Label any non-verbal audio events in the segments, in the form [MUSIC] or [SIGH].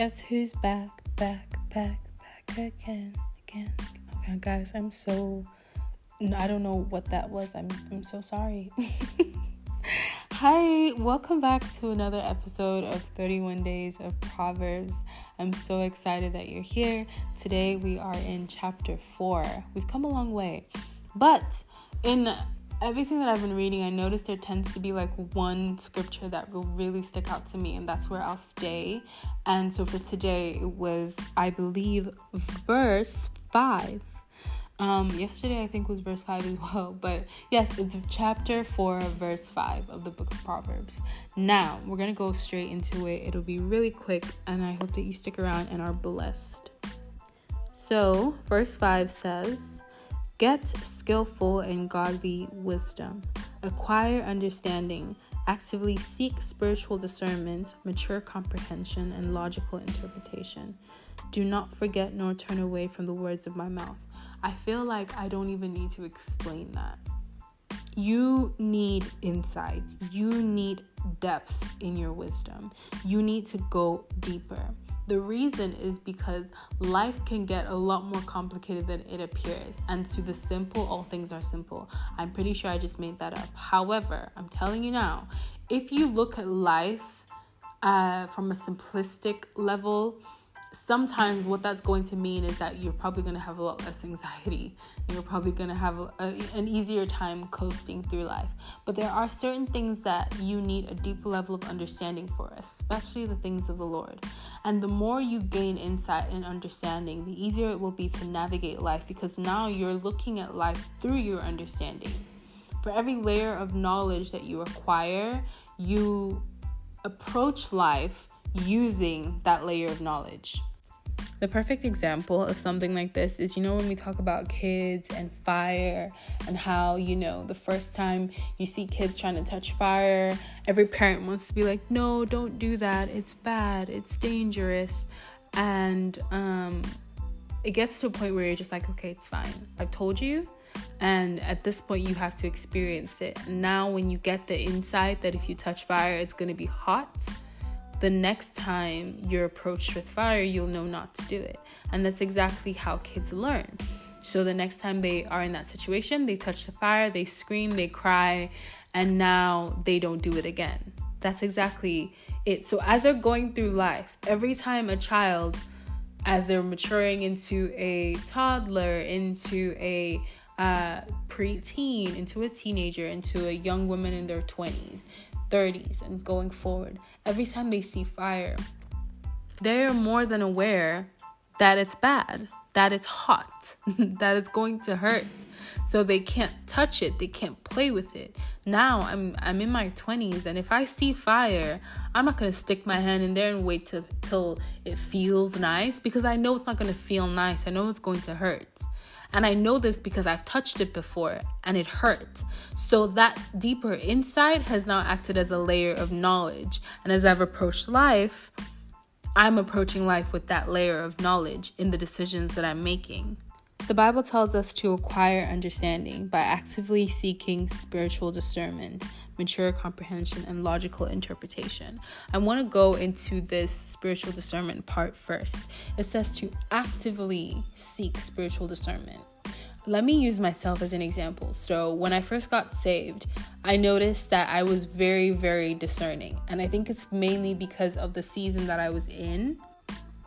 Guess who's back, back, back, back again, again. Oh okay, guys, I'm so. I don't know what that was. I'm, I'm so sorry. [LAUGHS] Hi, welcome back to another episode of 31 Days of Proverbs. I'm so excited that you're here. Today we are in chapter 4. We've come a long way. But in everything that I've been reading, I noticed there tends to be like one scripture that will really stick out to me, and that's where I'll stay. And so for today, it was, I believe, verse 5. Um, yesterday, I think, was verse 5 as [LAUGHS] well. But yes, it's chapter 4, verse 5 of the book of Proverbs. Now, we're going to go straight into it. It'll be really quick, and I hope that you stick around and are blessed. So, verse 5 says, Get skillful and godly wisdom, acquire understanding, actively seek spiritual discernment, mature comprehension, and logical interpretation. Do not forget nor turn away from the words of my mouth. I feel like I don't even need to explain that. You need insight, you need depth in your wisdom, you need to go deeper. The reason is because life can get a lot more complicated than it appears. And to the simple, all things are simple. I'm pretty sure I just made that up. However, I'm telling you now, if you look at life uh, from a simplistic level, sometimes what that's going to mean is that you're probably going to have a lot less anxiety. You're probably going to have a, a, an easier time coasting through life. But there are certain things that you need a deeper level of understanding for, especially the things of the Lord. And the more you gain insight and understanding, the easier it will be to navigate life because now you're looking at life through your understanding. For every layer of knowledge that you acquire, you approach life using that layer of knowledge. The perfect example of something like this is you know, when we talk about kids and fire, and how, you know, the first time you see kids trying to touch fire, every parent wants to be like, no, don't do that. It's bad, it's dangerous. And um, it gets to a point where you're just like, okay, it's fine. I've told you. And at this point, you have to experience it. Now, when you get the insight that if you touch fire, it's going to be hot the next time you're approached with fire, you'll know not to do it. And that's exactly how kids learn. So the next time they are in that situation, they touch the fire, they scream, they cry, and now they don't do it again. That's exactly it. So as they're going through life, every time a child, as they're maturing into a toddler, into a uh, preteen, into a teenager, into a young woman in their 20s, 30s and going forward, every time they see fire, they're more than aware that it's bad, that it's hot, [LAUGHS] that it's going to hurt. So they can't touch it, they can't play with it. Now I'm I'm in my 20s and if I see fire, I'm not going to stick my hand in there and wait to, till it feels nice because I know it's not going to feel nice. I know it's going to hurt. And I know this because I've touched it before and it hurt. So that deeper insight has now acted as a layer of knowledge. And as I've approached life, I'm approaching life with that layer of knowledge in the decisions that I'm making. The Bible tells us to acquire understanding by actively seeking spiritual discernment, mature comprehension, and logical interpretation. I want to go into this spiritual discernment part first. It says to actively seek spiritual discernment. Let me use myself as an example. So, when I first got saved, I noticed that I was very, very discerning. And I think it's mainly because of the season that I was in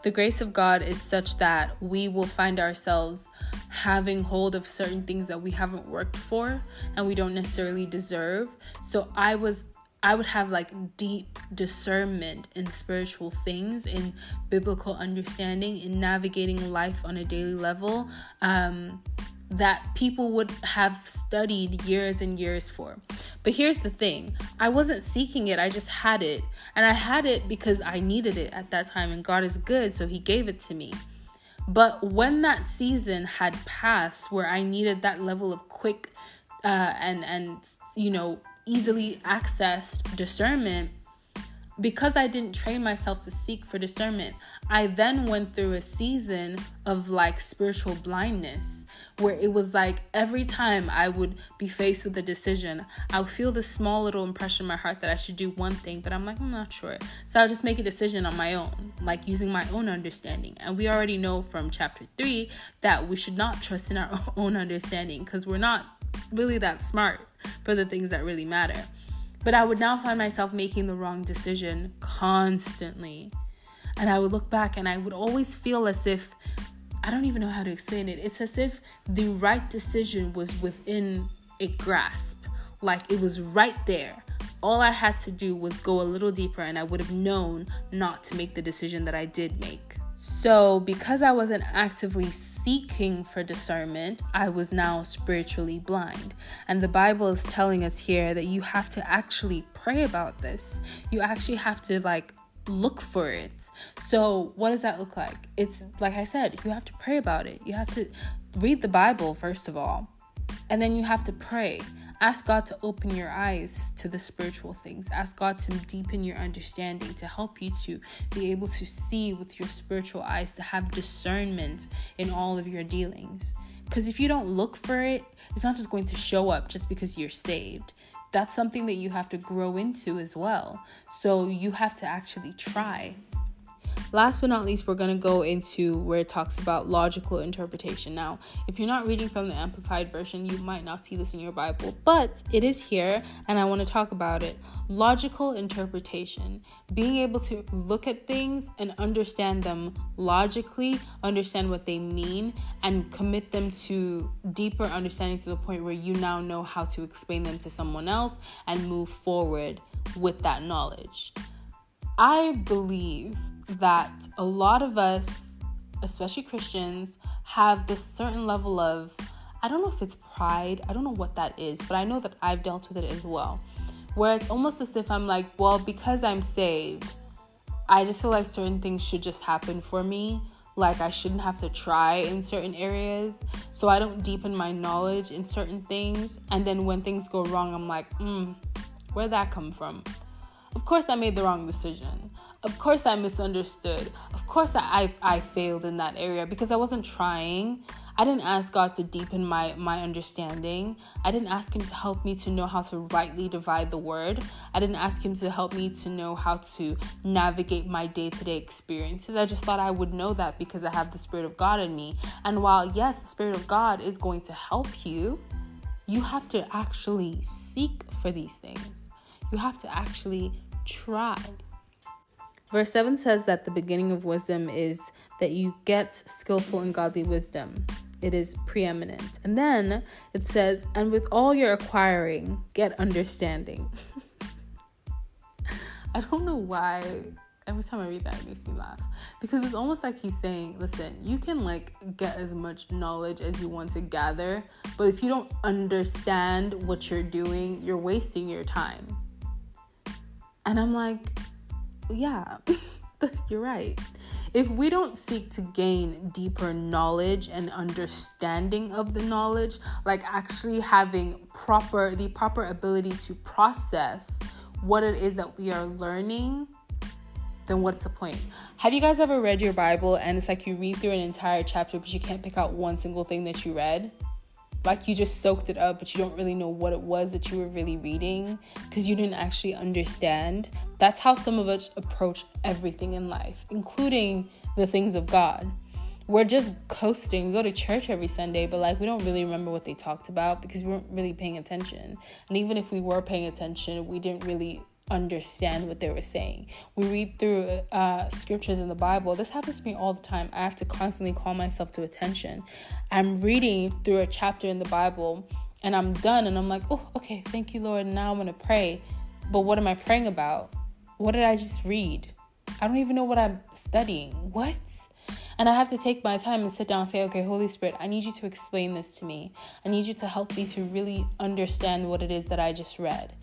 the grace of God is such that we will find ourselves having hold of certain things that we haven't worked for and we don't necessarily deserve. So I was I would have like deep discernment in spiritual things, in biblical understanding, in navigating life on a daily level. Um, that people would have studied years and years for. But here's the thing I wasn't seeking it, I just had it. And I had it because I needed it at that time, and God is good, so He gave it to me. But when that season had passed, where I needed that level of quick uh, and and you know easily accessed discernment, because I didn't train myself to seek for discernment, I then went through a season of like spiritual blindness where it was like every time I would be faced with a decision, I would feel this small little impression in my heart that I should do one thing, but I'm like, I'm not sure. So I'll just make a decision on my own, like using my own understanding. And we already know from chapter three that we should not trust in our [LAUGHS] own understanding because we're not really that smart for the things that really matter. But I would now find myself making the wrong decision constantly. And I would look back and I would always feel as if I don't even know how to explain it. It's as if the right decision was within a grasp, like it was right there. All I had to do was go a little deeper, and I would have known not to make the decision that I did make. So, because I wasn't actively seeking for discernment, I was now spiritually blind. And the Bible is telling us here that you have to actually pray about this. You actually have to like look for it. So, what does that look like? It's like I said, you have to pray about it. You have to read the Bible, first of all, and then you have to pray. Ask God to open your eyes to the spiritual things. Ask God to deepen your understanding, to help you to be able to see with your spiritual eyes, to have discernment in all of your dealings. Because if you don't look for it, it's not just going to show up just because you're saved that's something that you have to grow into as well. So you have to actually try. Last but not least, we're going to go into where it talks about logical interpretation. Now, if you're not reading from the Amplified Version, you might not see this in your Bible, but it is here and I want to talk about it. Logical interpretation, being able to look at things and understand them logically, understand what they mean, and commit them to deeper understanding to the point where you now know how to explain them to someone else and move forward with that knowledge. I believe that a lot of us, especially Christians, have this certain level of, I don't know if it's pride, I don't know what that is, but I know that I've dealt with it as well. Where it's almost as if I'm like, well, because I'm saved, I just feel like certain things should just happen for me. Like I shouldn't have to try in certain areas. So I don't deepen my knowledge in certain things. And then when things go wrong, I'm like, hmm, where'd that come from? Of course, I made the wrong decision. Of course, I misunderstood. Of course, I, I failed in that area because I wasn't trying. I didn't ask God to deepen my, my understanding. I didn't ask Him to help me to know how to rightly divide the word. I didn't ask Him to help me to know how to navigate my day to day experiences. I just thought I would know that because I have the Spirit of God in me. And while, yes, the Spirit of God is going to help you, you have to actually seek for these things. You have to actually try. Verse 7 says that the beginning of wisdom is that you get skillful and godly wisdom. It is preeminent. And then it says, and with all your acquiring, get understanding. [LAUGHS] I don't know why every time I read that, it makes me laugh because it's almost like he's saying, listen, you can like get as much knowledge as you want to gather, but if you don't understand what you're doing, you're wasting your time. And I'm like, yeah, [LAUGHS] you're right. If we don't seek to gain deeper knowledge and understanding of the knowledge, like actually having proper the proper ability to process what it is that we are learning, then what's the point? Have you guys ever read your Bible and it's like you read through an entire chapter but you can't pick out one single thing that you read? Like you just soaked it up, but you don't really know what it was that you were really reading because you didn't actually understand. That's how some of us approach everything in life, including the things of God. We're just coasting. We go to church every Sunday, but like we don't really remember what they talked about because we weren't really paying attention. And even if we were paying attention, we didn't really understand what they were saying. We read through uh, scriptures in the Bible. This happens to me all the time. I have to constantly call myself to attention. I'm reading through a chapter in the Bible and I'm done and I'm like, oh, okay, thank you, Lord. Now I'm going to pray. But what am I praying about? What did I just read? I don't even know what I'm studying. What? And I have to take my time and sit down and say, okay, Holy Spirit, I need you to explain this to me. I need you to help me to really understand what it is that I just read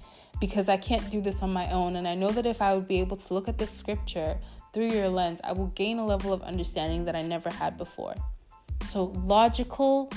because I can't do this on my own. And I know that if I would be able to look at this scripture through your lens, I will gain a level of understanding that I never had before. So, logical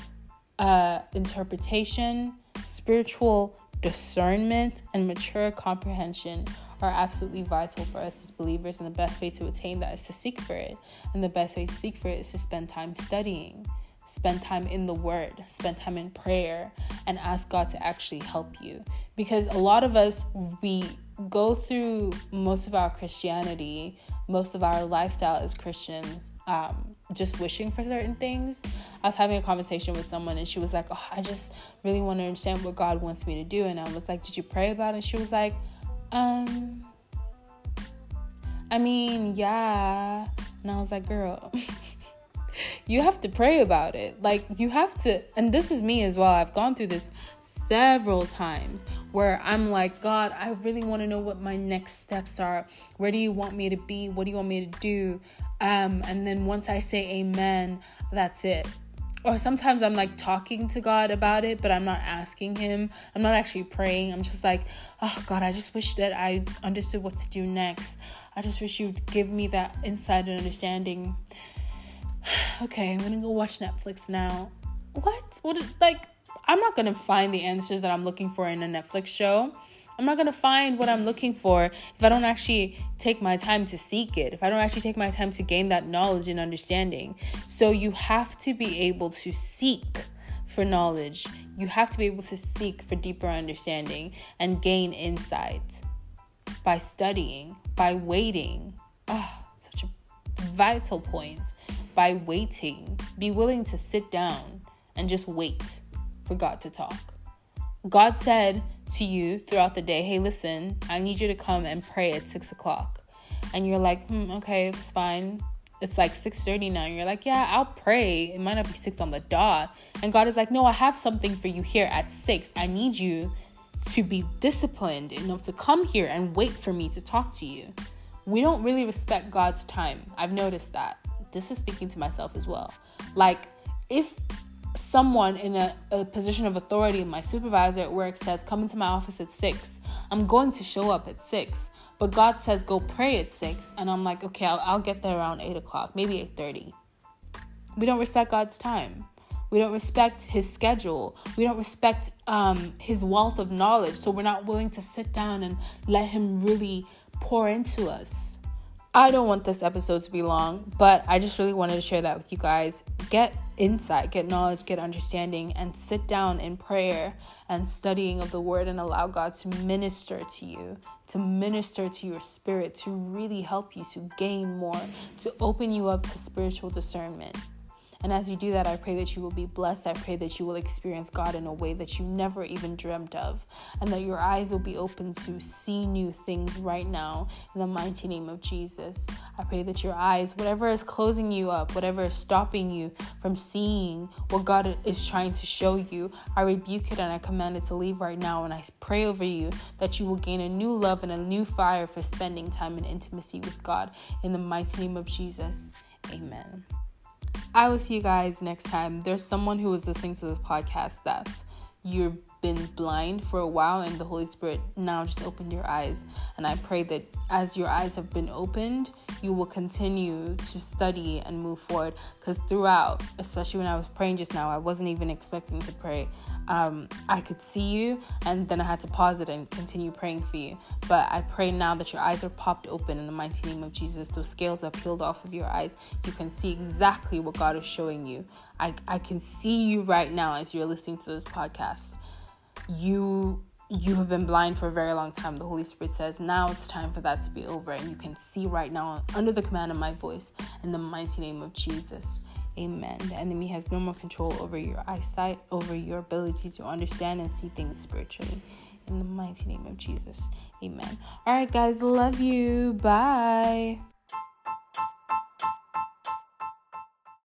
uh, interpretation, spiritual discernment, and mature comprehension are absolutely vital for us as believers. And the best way to attain that is to seek for it. And the best way to seek for it is to spend time studying, spend time in the Word, spend time in prayer, and ask God to actually help you. Because a lot of us, we go through most of our Christianity, most of our lifestyle as Christians, um, just wishing for certain things. I was having a conversation with someone and she was like, Oh, I just really want to understand what God wants me to do. And I was like, Did you pray about it? And she was like, Um, I mean, yeah. And I was like, Girl, [LAUGHS] you have to pray about it. Like, you have to, and this is me as well. I've gone through this several times where I'm like, God, I really want to know what my next steps are. Where do you want me to be? What do you want me to do? Um, and then once I say amen, that's it. Or sometimes I'm like talking to God about it, but I'm not asking Him. I'm not actually praying. I'm just like, oh God, I just wish that I understood what to do next. I just wish you'd give me that insight and understanding. [SIGHS] okay, I'm gonna go watch Netflix now. What? What? Like, I'm not gonna find the answers that I'm looking for in a Netflix show. I'm not to find what I'm looking for if I don't actually take my time to seek it, if I don't actually take my time to gain that knowledge and understanding. So you have to be able to seek for knowledge. You have to be able to seek for deeper understanding and gain insight by studying, by waiting. Oh, such a vital point. By waiting, be willing to sit down and just wait for God to talk. God said to you throughout the day, hey, listen, I need you to come and pray at six o'clock. And you're like, hmm, okay, it's fine. It's like 6:30 now. And you're like, yeah, I'll pray. It might not be six on the dot. And God is like, no, I have something for you here at six. I need you to be disciplined enough to come here and wait for me to talk to you. We don't really respect God's time. I've noticed that. This is speaking to myself as well. Like, if someone in a, a, position of authority, my supervisor at work says, Come into my office at six. I'm going to show up at six. But God says, Go pray at six. And I'm like, Okay, I'll, I'll get there around eight o'clock, maybe 8.30. We don't respect God's time. We don't respect his schedule. We don't respect um, his wealth of knowledge. So we're not willing to sit down and let him really pour into us. I don't want this episode to be long, but I just really wanted to share that with you guys. Get insight, get knowledge, get understanding, and sit down in prayer and studying of the word and allow God to minister to you, to minister to your spirit, to really help you to gain more, to open you up to spiritual discernment. And as you do that, I pray that you will be blessed. I pray that you will experience God in a way that you never even dreamt of, and that your eyes will be open to see new things right now in the mighty name of Jesus. I pray that your eyes, whatever is closing you up, whatever is stopping you from seeing what God is trying to show you, I rebuke it and I command it to leave right now. And I pray over you that you will gain a new love and a new fire for spending time in intimacy with God in the mighty name of Jesus. Amen. I will see you guys next time. There's someone who is listening to this podcast that you've been blind for a while and the Holy Spirit now just opened your eyes. And I pray that as your eyes have been opened, you will continue to study and move forward. Because throughout, especially when I was praying just now, I wasn't even expecting to pray um, I could see you, and then I had to pause it and continue praying for you. But I pray now that your eyes are popped open in the mighty name of Jesus. Those scales are peeled off of your eyes. You can see exactly what God is showing you. I, I can see you right now as you're listening to this podcast. You you have been blind for a very long time. The Holy Spirit says, now it's time for that to be over. And you can see right now under the command of my voice in the mighty name of Jesus. Amen. The enemy has no more control over your eyesight, over your ability to understand and see things spiritually. In the mighty name of Jesus. Amen. All right, guys. Love you. Bye.